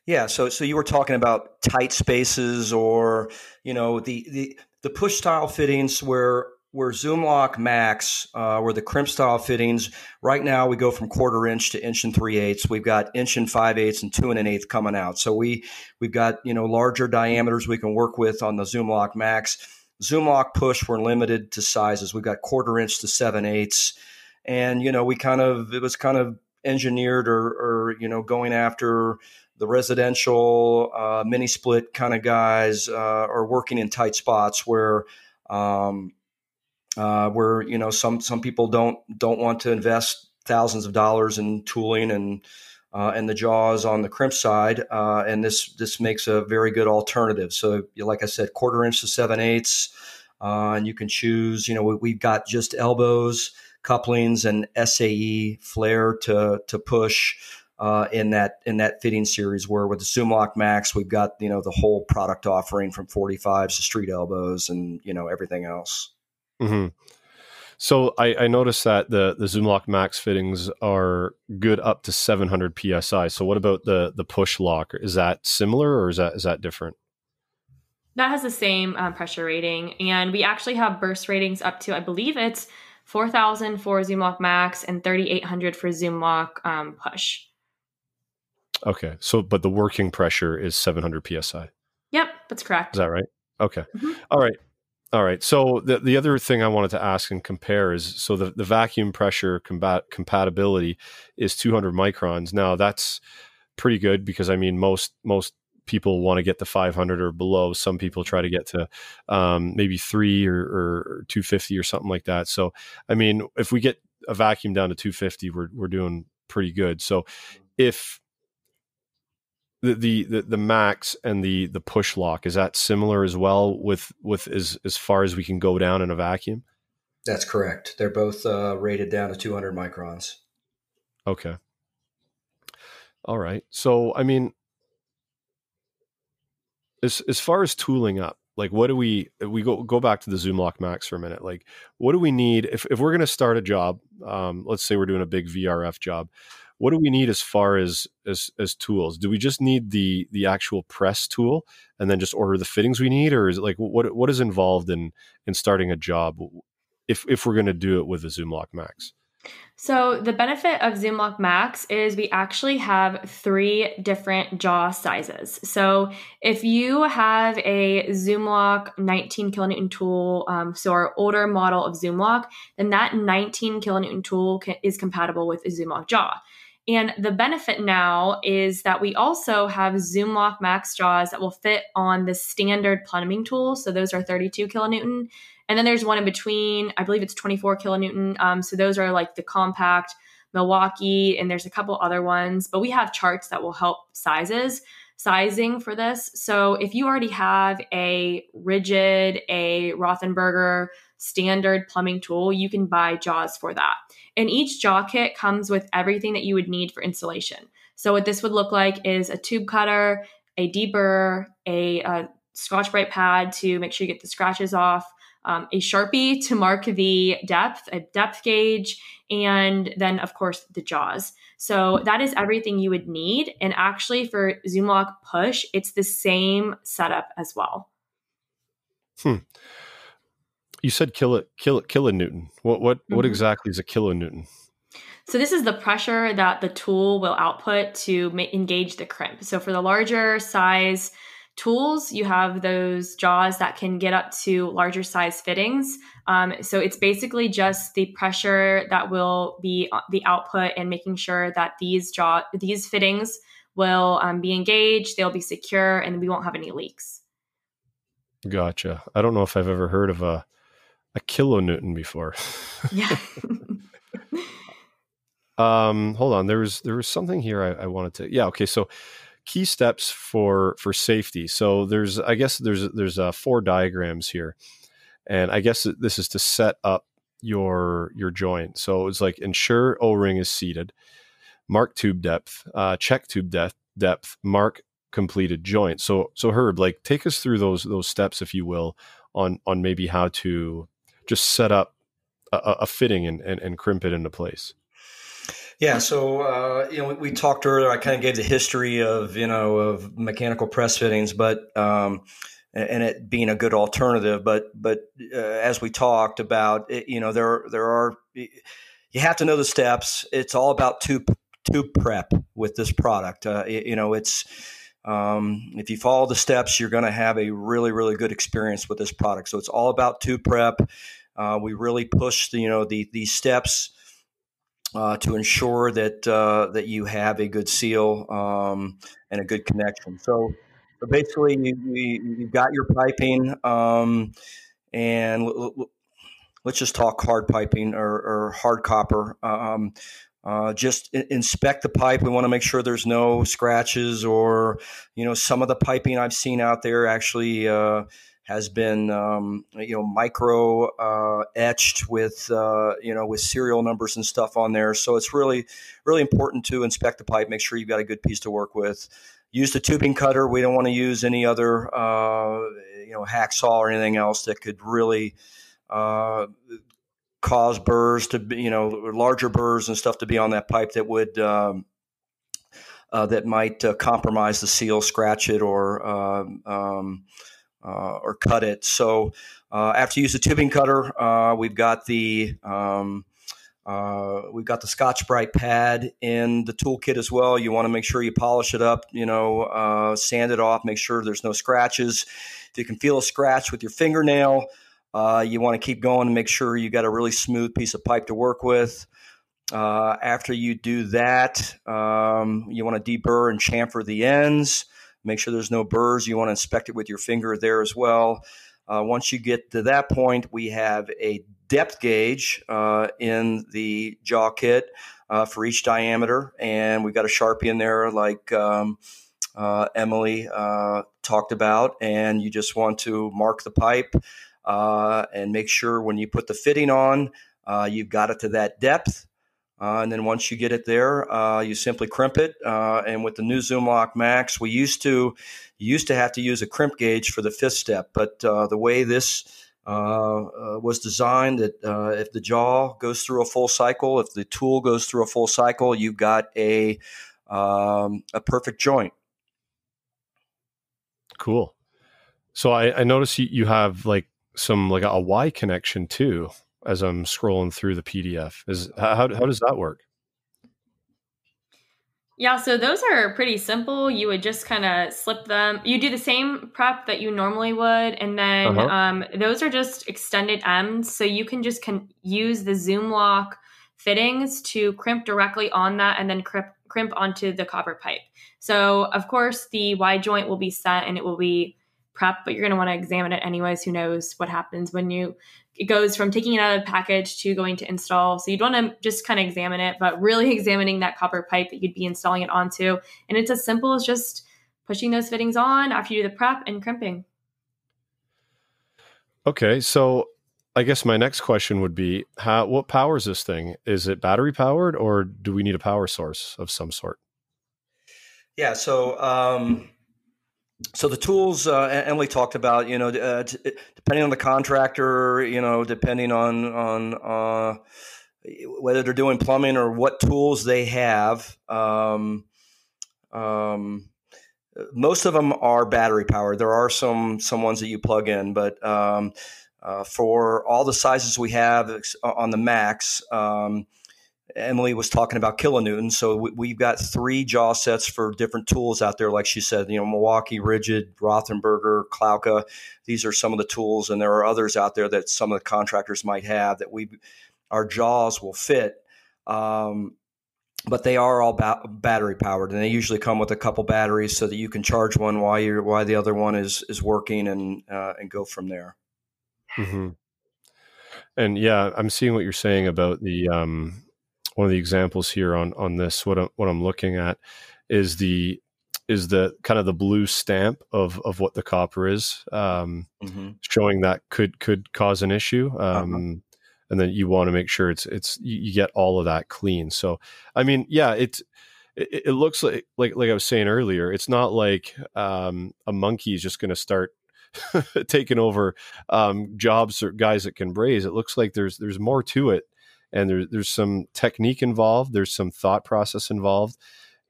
Yeah, so so you were talking about tight spaces or you know the the the push style fittings where where ZoomLock Max, uh, where the crimp style fittings, right now we go from quarter inch to inch and three eighths. We've got inch and five eighths and two and an eighth coming out. So we we've got you know larger diameters we can work with on the ZoomLock Max. ZoomLock Push, we're limited to sizes. We've got quarter inch to seven eighths, and you know we kind of it was kind of engineered or, or you know going after the residential uh, mini split kind of guys uh, are working in tight spots where um, uh, where you know some some people don't don't want to invest thousands of dollars in tooling and uh, and the jaws on the crimp side, uh, and this this makes a very good alternative. So, like I said, quarter inch to seven eighths, uh, and you can choose. You know, we, have got just elbows, couplings, and SAE flare to to push. Uh, in that in that fitting series, where with the ZoomLock Max, we've got you know the whole product offering from 45s to street elbows and you know everything else. Mm-hmm. So I, I, noticed that the the ZoomLock Max fittings are good up to 700 psi. So what about the the push lock? Is that similar or is that is that different? That has the same um, pressure rating, and we actually have burst ratings up to I believe it's 4,000 for ZoomLock Max and 3,800 for ZoomLock um, Push. Okay, so but the working pressure is 700 psi. Yep, that's correct. Is that right? Okay. Mm-hmm. All right. All right. So the the other thing I wanted to ask and compare is so the, the vacuum pressure combat compatibility is 200 microns. Now that's pretty good because I mean most most people want to get to 500 or below. Some people try to get to um, maybe three or, or 250 or something like that. So I mean, if we get a vacuum down to 250, we're we're doing pretty good. So if the, the the the max and the the push lock is that similar as well with with as as far as we can go down in a vacuum that's correct they're both uh, rated down to 200 microns okay all right so i mean as as far as tooling up, like what do we we go go back to the zoom lock Max for a minute? Like what do we need if if we're going to start a job? Um, let's say we're doing a big VRF job. What do we need as far as as as tools? Do we just need the the actual press tool and then just order the fittings we need, or is it like what what is involved in in starting a job if if we're going to do it with the Zoomlock Max? So, the benefit of Zoomlock Max is we actually have three different jaw sizes. So, if you have a Zoomlock 19 kilonewton tool, um, so our older model of Zoomlock, then that 19 kilonewton tool can, is compatible with a Zoomlock jaw. And the benefit now is that we also have Zoomlock Max jaws that will fit on the standard plumbing tool. So those are 32 kilonewton. And then there's one in between. I believe it's 24 kilonewton. Um, so those are like the compact Milwaukee, and there's a couple other ones. But we have charts that will help sizes sizing for this. So if you already have a RIDGID, a Rothenberger standard plumbing tool, you can buy jaws for that. And each jaw kit comes with everything that you would need for installation. So what this would look like is a tube cutter, a deburr, a, a Scotch-Brite pad to make sure you get the scratches off, um, a Sharpie to mark the depth, a depth gauge, and then, of course, the jaws. So that is everything you would need. And actually, for Zoomlock Push, it's the same setup as well. Hmm. You said kilo, kilo, kilonewton. What what mm-hmm. what exactly is a kilonewton? So this is the pressure that the tool will output to ma- engage the crimp. So for the larger size tools, you have those jaws that can get up to larger size fittings. Um, so it's basically just the pressure that will be uh, the output and making sure that these jaw these fittings will um, be engaged, they'll be secure, and we won't have any leaks. Gotcha. I don't know if I've ever heard of a a kilonewton before. yeah. <laughs> <laughs> um, hold on. There was there was something here I, I wanted to. Yeah. Okay. So key steps for for safety. So there's I guess there's there's uh, four diagrams here, and I guess this is to set up your your joint. So it's like ensure O ring is seated, mark tube depth, uh, check tube depth, depth, mark completed joint. So so Herb, like take us through those those steps if you will on on maybe how to just set up a, a fitting and, and, and crimp it into place. Yeah, so uh, you know, we, we, talked earlier. I kind of gave the history of you know of mechanical press fittings, but um, and it being a good alternative. But but uh, as we talked about, it, you know, there there are you have to know the steps. It's all about tube tube prep with this product. Uh, it, you know, it's um, if you follow the steps, you're going to have a really really good experience with this product. So it's all about tube prep. Uh, we really push the, you know the these steps uh, to ensure that uh, that you have a good seal um, and a good connection. So, basically, you, you, have got your piping, um, and l- l- let's just talk hard piping or, or hard copper. Um, uh, just inspect the pipe. We want to make sure there's no scratches or, you know, some of the piping I've seen out there actually uh, has been um, you know micro uh, etched with uh, you know with serial numbers and stuff on there. So it's really really important to inspect the pipe, make sure you've got a good piece to work with. Use the tubing cutter. We don't want to use any other uh, you know hacksaw or anything else that could really uh, cause burrs to be you know larger burrs and stuff to be on that pipe that would. Um, uh, that might uh, compromise the seal, scratch it, or um, um uh, or cut it. So uh, after you use the tubing cutter, uh, we've got the um, uh, we've got the Scotch-Brite pad in the toolkit as well. You want to make sure you polish it up, you know, uh, sand it off, make sure there's no scratches. If you can feel a scratch with your fingernail, uh, you want to keep going and make sure you got a really smooth piece of pipe to work with. after you do that, um, you want to deburr and chamfer the ends. Make sure there's no burrs. You want to inspect it with your finger there as well. Uh, once you get to that point, we have a depth gauge uh, in the jaw kit uh, for each diameter, and we've got a sharpie in there, like um, uh, Emily uh, talked about. And you just want to mark the pipe uh, and make sure when you put the fitting on, you've got it to that depth. Uh, and then once you get it there, uh, you simply crimp it. Uh, and with the new Zoom Lock Max, we used to used to have to use a crimp gauge for the fifth step, but uh, the way this uh, uh, was designed, that if the jaw goes through a full cycle, if the tool goes through a full cycle, you've got a um, a perfect joint. Cool. So I, I notice you have like some like a Y connection too as I'm scrolling through the PDF. Is how how does that work? Yeah, so those are pretty simple. You would just kind of slip them. You do the same prep that you normally would, and then uh-huh. um, those are just extended ends. So you can just can use the Zoom lock fittings to crimp directly on that, and then crimp crimp onto the copper pipe. So of course the Y joint will be set and it will be prep, but you're going to want to examine it anyways. Who knows what happens when you it goes from taking it out of the package to going to install. So you'd want to just kind of examine it, but really examining that copper pipe that you'd be installing it onto. And it's as simple as just pushing those fittings on after you do the prep and crimping. Okay, so I guess my next question would be how what powers this thing? Is it battery powered or do we need a power source of some sort? Yeah, so um so the tools uh, Emily talked about, you know, uh, t- depending on the contractor, you know, depending on on uh, whether they're doing plumbing or what tools they have. Um, um, most of them are battery powered. There are some some ones that you plug in, but um, uh, for all the sizes we have on the Max. Emily was talking about kilonewtons. So we, have got three jaw sets for different tools out there. Like she said, you know, Milwaukee, RIDGID, Rothenberger, Klauke. These are some of the tools, and there are others out there that some of the contractors might have that we our jaws will fit. Um, but they are all ba- battery powered, and they usually come with a couple batteries so that you can charge one while you're while the other one is is working, and uh, and go from there. Mm-hmm. And yeah, I'm seeing what you're saying about the um, one of the examples here on on this what I'm, what I'm looking at is the is the kind of the blue stamp of of what the copper is um, mm-hmm. showing that could could cause an issue uh-huh. um, uh-huh. and then you want to make sure it's it's you get all of that clean so i mean yeah it's it, it looks like, like like i was saying earlier it's not like um, a monkey is just going to start <laughs> taking over um, jobs or guys that can braze it looks like there's there's more to it and there's there's some technique involved there's some thought process involved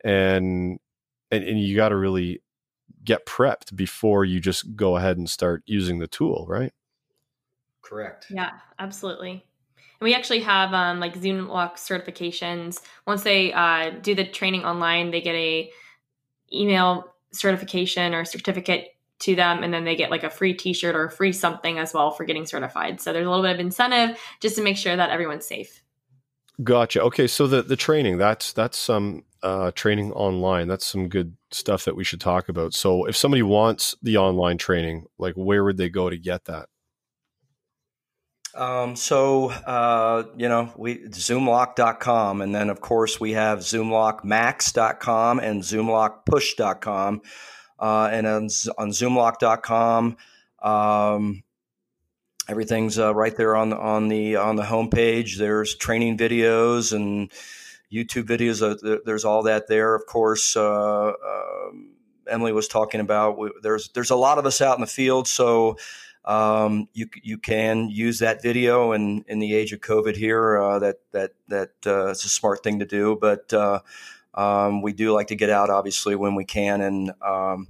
and and, and you got to really get prepped before you just go ahead and start using the tool right? Correct. Yeah absolutely. And we actually have um, like ZoomLock certifications. Once they uh, do the training online they get a email certification or certificate to them and then they get like a free t-shirt or a free something as well for getting certified. So there's a little bit of incentive just to make sure that everyone's safe. Gotcha. Okay so the the training that's that's some uh, training online. That's some good stuff that we should talk about. So if somebody wants the online training like where would they go to get that? Um, so, uh, you know, we zoomlock.com. And then, of course, we have zoomlockmax.com and zoomlockpush.com uh, and on, on zoomlock.com. Um, everything's uh, right there on the on the on the homepage. There's training videos and YouTube videos. Uh, there's all that there. Of course, uh, um, Emily was talking about. There's there's a lot of us out in the field, so um, you you can use that video. And in the age of COVID here, uh, that that that uh, it's a smart thing to do. But um, we do like to get out, obviously, when we can and um,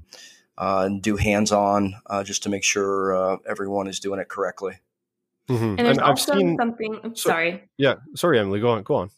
uh, and do hands on uh, just to make sure uh, everyone is doing it correctly. Mm-hmm. And there's and also seen, something. So, sorry. Yeah, sorry, Emily. Go on. Go on.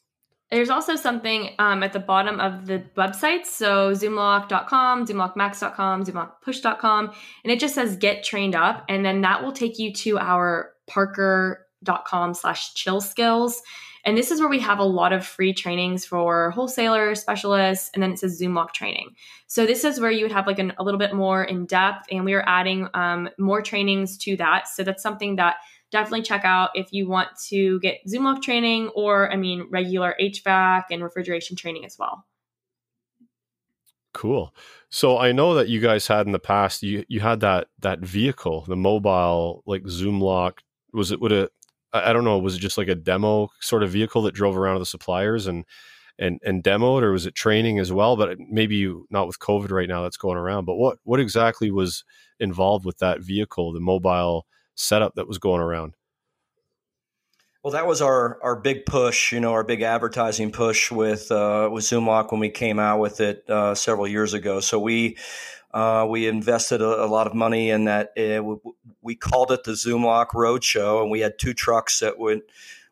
There's also something um, at the bottom of the website. So zoomlock.com, zoomlockmax.com, zoomlockpush.com, and it just says get trained up. And then that will take you to our parker.com slash chill skills. And this is where we have a lot of free trainings for wholesalers, specialists, and then it says Zoom lock training. So this is where you would have like an, a little bit more in depth, and we are adding um, more trainings to that. So that's something that definitely check out if you want to get Zoom lock training or, I mean, regular HVAC and refrigeration training as well. Cool. So I know that you guys had in the past you you had that that vehicle, the mobile like Zoom lock. Was it would it I, don't know, was it just like a demo sort of vehicle that drove around to the suppliers and and and demoed, or was it training as well? But maybe not with COVID right now that's going around. But what what exactly was involved with that vehicle, the mobile setup that was going around? Well, that was our our big push, you know, our big advertising push with uh, with ZoomLock when we came out with it uh, several years ago. So we uh, we invested a, a, lot of money in that. Uh, we, we, called it the ZoomLock Roadshow, and we had two trucks that went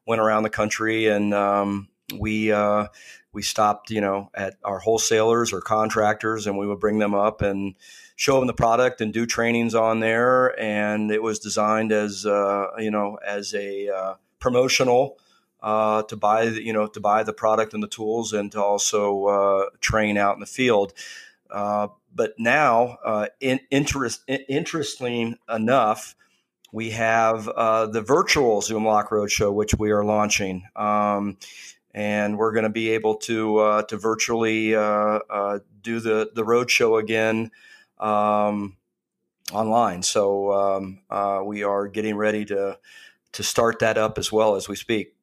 went around the country, and um, we uh, we stopped, you know, at our wholesalers or contractors, and we would bring them up and show them the product and do trainings on there. And it was designed as uh, you know as a uh, promotional. Uh, to buy, the, you know, to buy the product and the tools, and to also uh, train out in the field. Uh, but now, uh, in, interest, interesting enough, we have uh, the virtual ZoomLock Roadshow, which we are launching. Um, and we're going to be able to uh, to virtually uh, uh, do the the roadshow again um, online. So um, uh, we are getting ready to to start that up as well as we speak.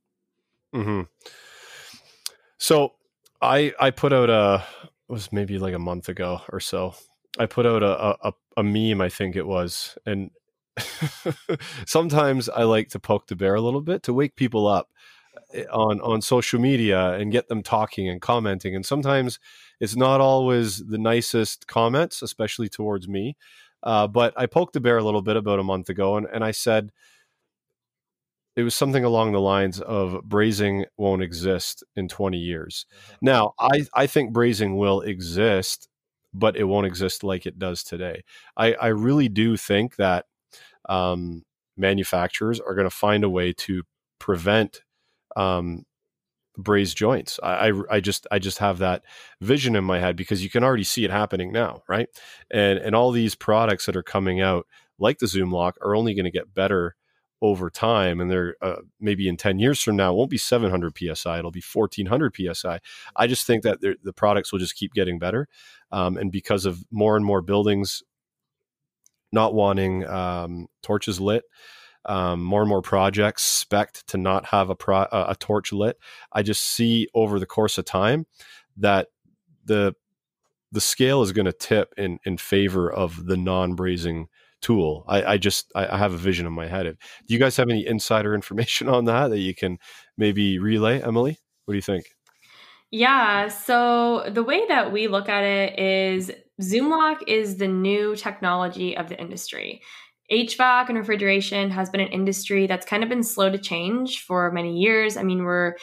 Mm-hmm. So I I put out a was maybe like a month ago or so. I put out a, a, a meme, I think it was, and <laughs> sometimes I like to poke the bear a little bit to wake people up eh, on on social media and get them talking and commenting. And sometimes it's not always the nicest comments, especially towards me. Uh, but I poked the bear a little bit about a month ago, and, and I said, it was something along the lines of brazing won't exist in 20 years. Mm-hmm. Now, I, I think brazing will exist, but it won't exist like it does today. I, I really do think that um, manufacturers are going to find a way to prevent um, brazed joints. I, I, I just I just have that vision in my head because you can already see it happening now, right? And and all these products that are coming out, like the ZoomLock, are only going to get better over time and they're uh, maybe in 10 years from now won't be 700 psi it'll be 1400 psi i. Just think that the products will just keep getting better um, and because of more and more buildings not wanting um, torches lit um, more and more projects expect to not have a, pro- a torch lit i just see over the course of time that the the scale is going to tip in in favor of the non-brazing tool. I, I just I, have a vision in my head. Do you guys have any insider <laughs> information on that that you can maybe relay, Emily? What do you think? Yeah. So the way that we look at it is ZoomLock is the new technology of the industry. HVAC and refrigeration has been an industry that's kind of been slow to change for many years. I mean, we're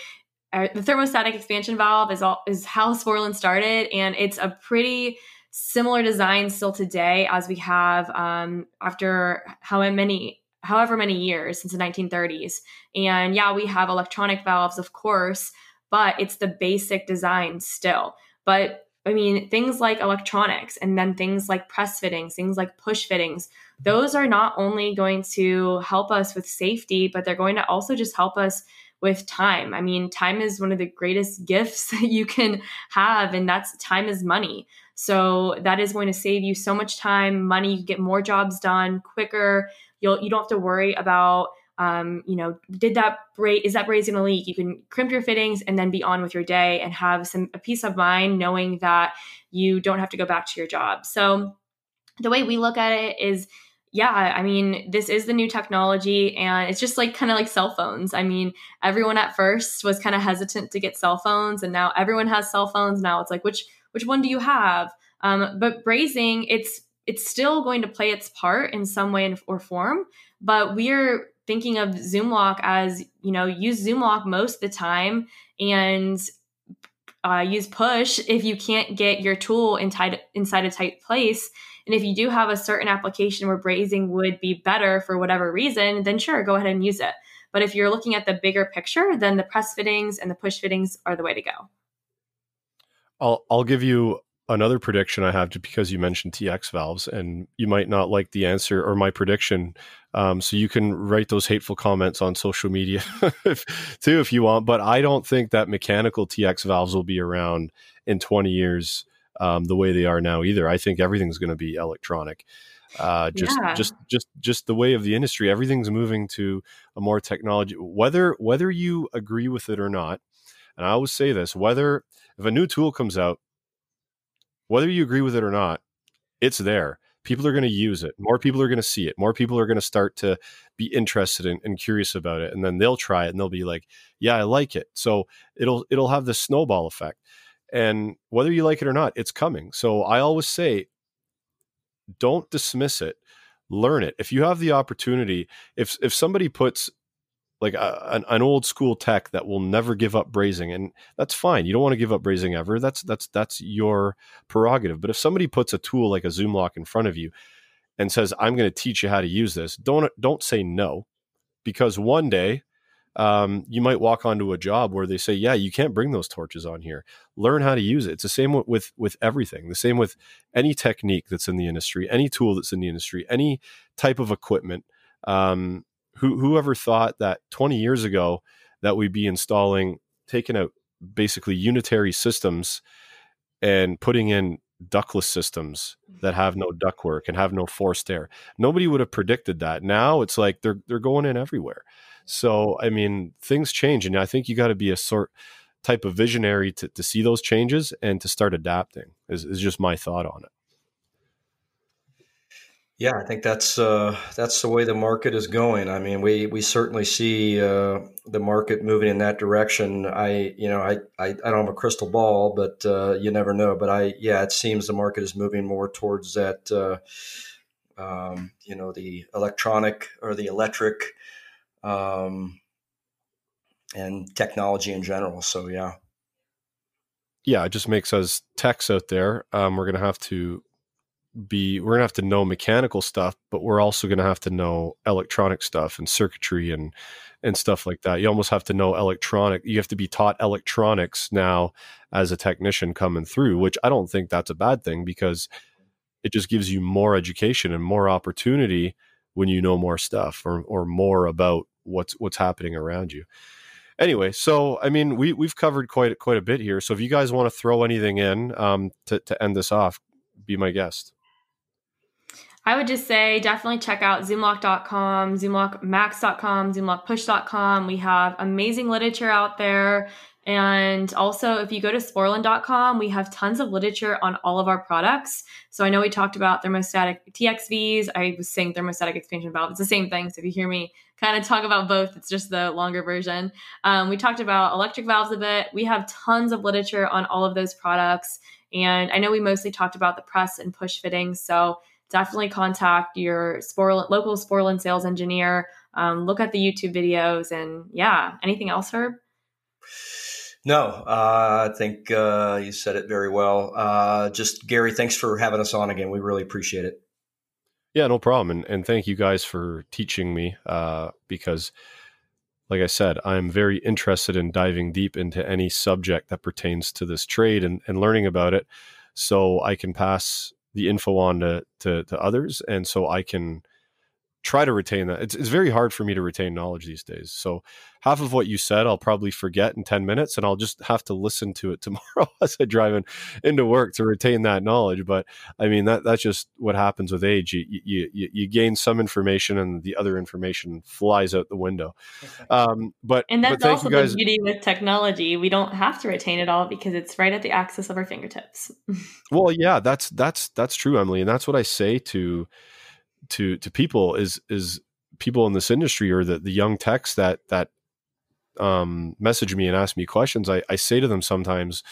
uh, the thermostatic expansion valve is all is how Sporlan started, and it's a pretty similar design still today as we have um, after how many however many years since the 1930s and yeah we have electronic valves of course but it's the basic design still. But i mean things like electronics and then things like press fittings things like push fittings those are not only going to help us with safety but they're going to also just help us with time. I mean time is one of the greatest <laughs> gifts that you can have and that's time is money so that is going to save you so much time, money. You get more jobs done quicker. You'll you don't have to worry about um, you know, did that braid is that braid's gonna leak? You can crimp your fittings and then be on with your day and have some a peace of mind knowing that you don't have to go back to your job. So the way we look at it is yeah, I mean, this is the new technology and it's just like kind of like cell phones. I mean, everyone at first was kind of hesitant to get cell phones and now everyone has cell phones. Now it's like which which one do you have? Um, but brazing, it's it's still going to play its part in some way or form. But we're thinking of ZoomLock as you know use ZoomLock most of the time and uh, use push if you can't get your tool inside inside a tight place. And if you do have a certain application where brazing would be better for whatever reason, then sure, go ahead and use it. But if you're looking at the bigger picture, then the press fittings and the push fittings are the way to go. I'll I'll give you another prediction I have just because you mentioned TX valves and you might not like the answer or my prediction. Um, so you can write those hateful comments on social media <laughs> if, too if you want. But I don't think that mechanical TX valves will be around in 20 years um, the way they are now either. I think everything's going to be electronic. Uh, just Yeah. just just just the way of the industry. Everything's moving to a more technology. Whether whether you agree with it or not, and I always say this: whether if a new tool comes out, whether you agree with it or not, it's there. People are going to use it. More people are going to see it. More people are going to start to be interested in, and curious about it, and then they'll try it and they'll be like, "Yeah, I like it." So it'll it'll have this snowball effect. And whether you like it or not, it's coming. So I always say, don't dismiss it. Learn it. If you have the opportunity, if if somebody puts like a, an, an old school tech that will never give up brazing and that's fine. You don't want to give up brazing ever. That's that's that's your prerogative. But if somebody puts a tool like a zoom lock in front of you and says i'm going to teach you how to use this don't don't say no. Because one day um, you might walk onto a job where they say yeah you can't bring those torches on here. Learn how to use it. It's the same with with, with everything. The same with any technique that's in the industry any tool that's in the industry any type of equipment. Um, who whoever thought that 20 years ago that we'd be installing taking out basically unitary systems and putting in ductless systems mm-hmm. that have no ductwork and have no forced air. Nobody would have predicted that. Now it's like they're they're going in everywhere. So i mean things change and i think you got to be a sort type of visionary to, to see those changes and to start adapting is, is just my thought on it Yeah, I think that's uh, that's the way the market is going. I mean, we we certainly see uh, the market moving in that direction. I you know I I, I don't have a crystal ball, but uh, you never know. But I yeah, it seems the market is moving more towards that. Uh, um, you know, the electronic or the electric, um, and technology in general. So yeah, yeah it just makes us techs out there um, we're to have to be we're going to have to know mechanical stuff but we're also going to have to know electronic stuff and circuitry and and stuff like that you almost have to know electronic you have to be taught electronics now as a technician coming through which i don't think that's a bad thing because it just gives you more education and more opportunity when you know more stuff or or more about what's what's happening around you anyway, so I mean, we we've covered quite quite a bit here. So if you guys want to throw anything in um, to to end this off, be my guest. I would just say definitely check out zoomlock.com, zoomlockmax.com, zoomlockpush.com. We have amazing literature out there. And also, if you go to sporlan.com, we have tons of literature on all of our products. So I know we talked about thermostatic TXVs. I was saying thermostatic expansion valve. It's the same thing. So if you hear me kind of talk about both, it's just the longer version. Um, we talked about electric valves a bit. We have tons of literature on all of those products. And I know we mostly talked about the press and push fittings. So definitely contact your Sporlan, local Sporlan sales engineer. Um, look at the YouTube videos. And yeah, anything else, Herb? No, uh, I think uh, you said it very well. Uh, just Gary, thanks for having us on again. We really appreciate it. Yeah, no problem, and and thank you guys for teaching me uh, because, like I said, I'm very interested in diving deep into any subject that pertains to this trade and, and learning about it, so I can pass the info on to, to, to others, and so I can try to retain that. It's, it's very hard for me to retain knowledge these days. So half of what you said, I'll probably forget in 10 minutes and I'll just have to listen to it <laughs> tomorrow as I drive in, into work to retain that knowledge. But I mean, that, that's just what happens with age. You, you, you, you gain some information and the other information flies out the window. Um, but, And that's but also you guys. the beauty with technology. We don't have to retain it all because it's right at the access of our fingertips. <laughs> Well, yeah, that's, that's, that's true, Emily. And that's what I say to, to, to people is, is people in this industry or the, the young techs that, that, um, message me and ask me questions, I, I say to them sometimes,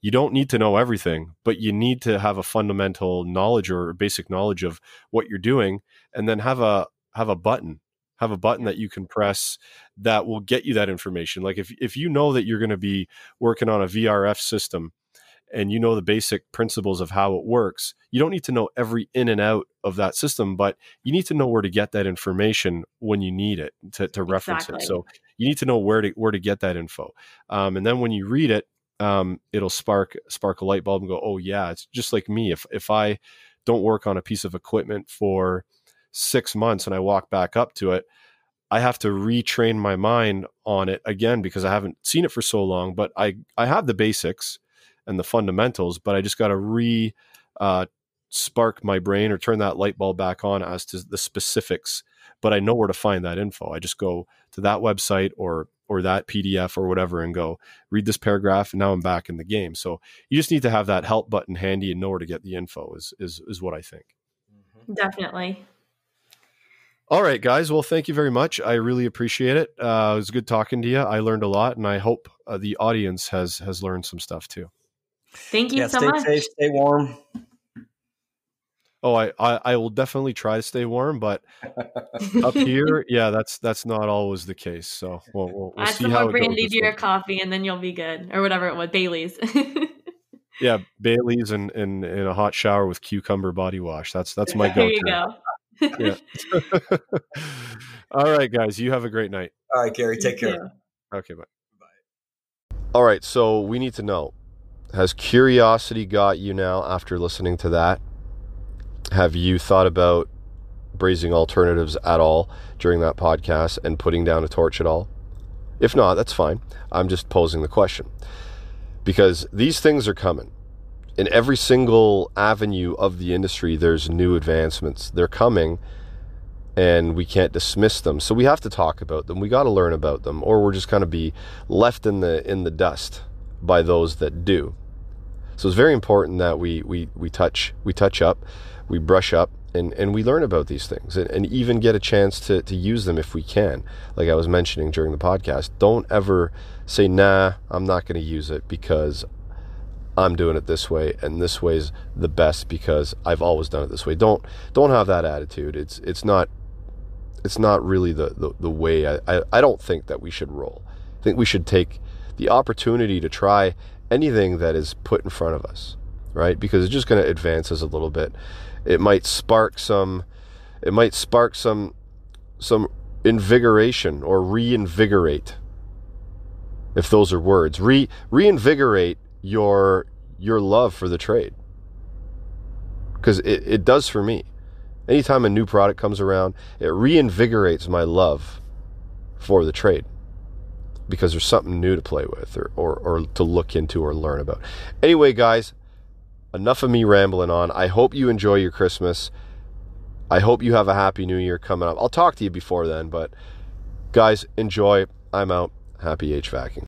you don't need to know everything, but you need to have a fundamental knowledge or basic knowledge of what you're doing, and then have a have a button, have a button that you can press that will get you that information. Like if if you know that you're going to be working on a VRF system, and you know the basic principles of how it works, you don't need to know every in and out of that system, but you need to know where to get that information when you need it to, to reference Exactly. it. So you need to know where to where to get that info, um, and then when you read it, um, it'll spark spark a light bulb and go, oh yeah, it's just like me. If if I don't work on a piece of equipment for six months and I walk back up to it, I have to retrain my mind on it again because I haven't seen it for so long. But I I have the basics and the fundamentals, but I just got to re uh, spark my brain or turn that light bulb back on as to the specifics but i know where to find that info. I just go to that website or or that pdf or whatever and go read this paragraph and now i'm back in the game. So you just need to have that help button handy and know where to get the info is is, is what i think. Definitely. All right guys. Well thank you very much. I really appreciate it. Uh, it was good talking to you. I learned a lot and i hope uh, the audience has has learned some stuff too thank you yeah, so stay much safe, stay warm. Oh, I, I, I will definitely try to stay warm, but up <laughs> here, yeah, that's that's not always the case. So we'll, we'll, we'll Add see some how more it brandy goes. to your coffee, and then you'll be good, or whatever it was, Bailey's. <laughs> Yeah, Bailey's and in, in, in a hot shower with cucumber body wash. That's that's my go-to. you go. Yeah. <laughs> All right, guys, you have a great night. All right, Gary, take You care. too. Okay, bye. All right, so we need to know: Has curiosity got you now after listening to that? Have you thought about brazing alternatives at all during that podcast and putting down a torch at all? If not, that's fine. I'm just posing the question because these things are coming. In every single avenue of the industry, there's new advancements. They're coming and we can't dismiss them. So we have to talk about them. We got to learn about them or we're just going to be left in the in the dust by those that do. So it's very important that we we we touch we touch up, we brush up and, and we learn about these things and, and even get a chance to, to use them if we can. Like I was mentioning during the podcast, don't ever say, nah, I'm not going to use it because I'm doing it this way and this way's the best because I've always done it this way. Don't don't have that attitude. It's it's not it's not really the, the, the way I, I, I don't think that we should roll. I think we should take the opportunity to try anything that is put in front of us, right? Because it's just going to advance us a little bit. It might spark some it might spark some some invigoration or reinvigorate if those are words. Re reinvigorate your your love for the trade. Cuz it, it does for me. Anytime a new product comes around, it reinvigorates my love for the trade because there's something new to play with or, or, or to look into or learn about. Anyway, guys, enough of me rambling on. I hope you enjoy your Christmas. I hope you have a happy new year coming up. I'll talk to you before then, but guys, enjoy. I'm out. Happy HVACing.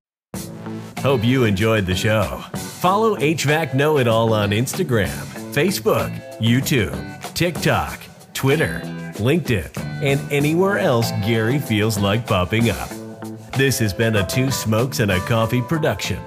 Hope you enjoyed the show. Follow HVAC Know It All on Instagram, Facebook, YouTube, TikTok, Twitter, LinkedIn, and anywhere else Gary feels like popping up. This has been a Two Smokes and a Coffee production.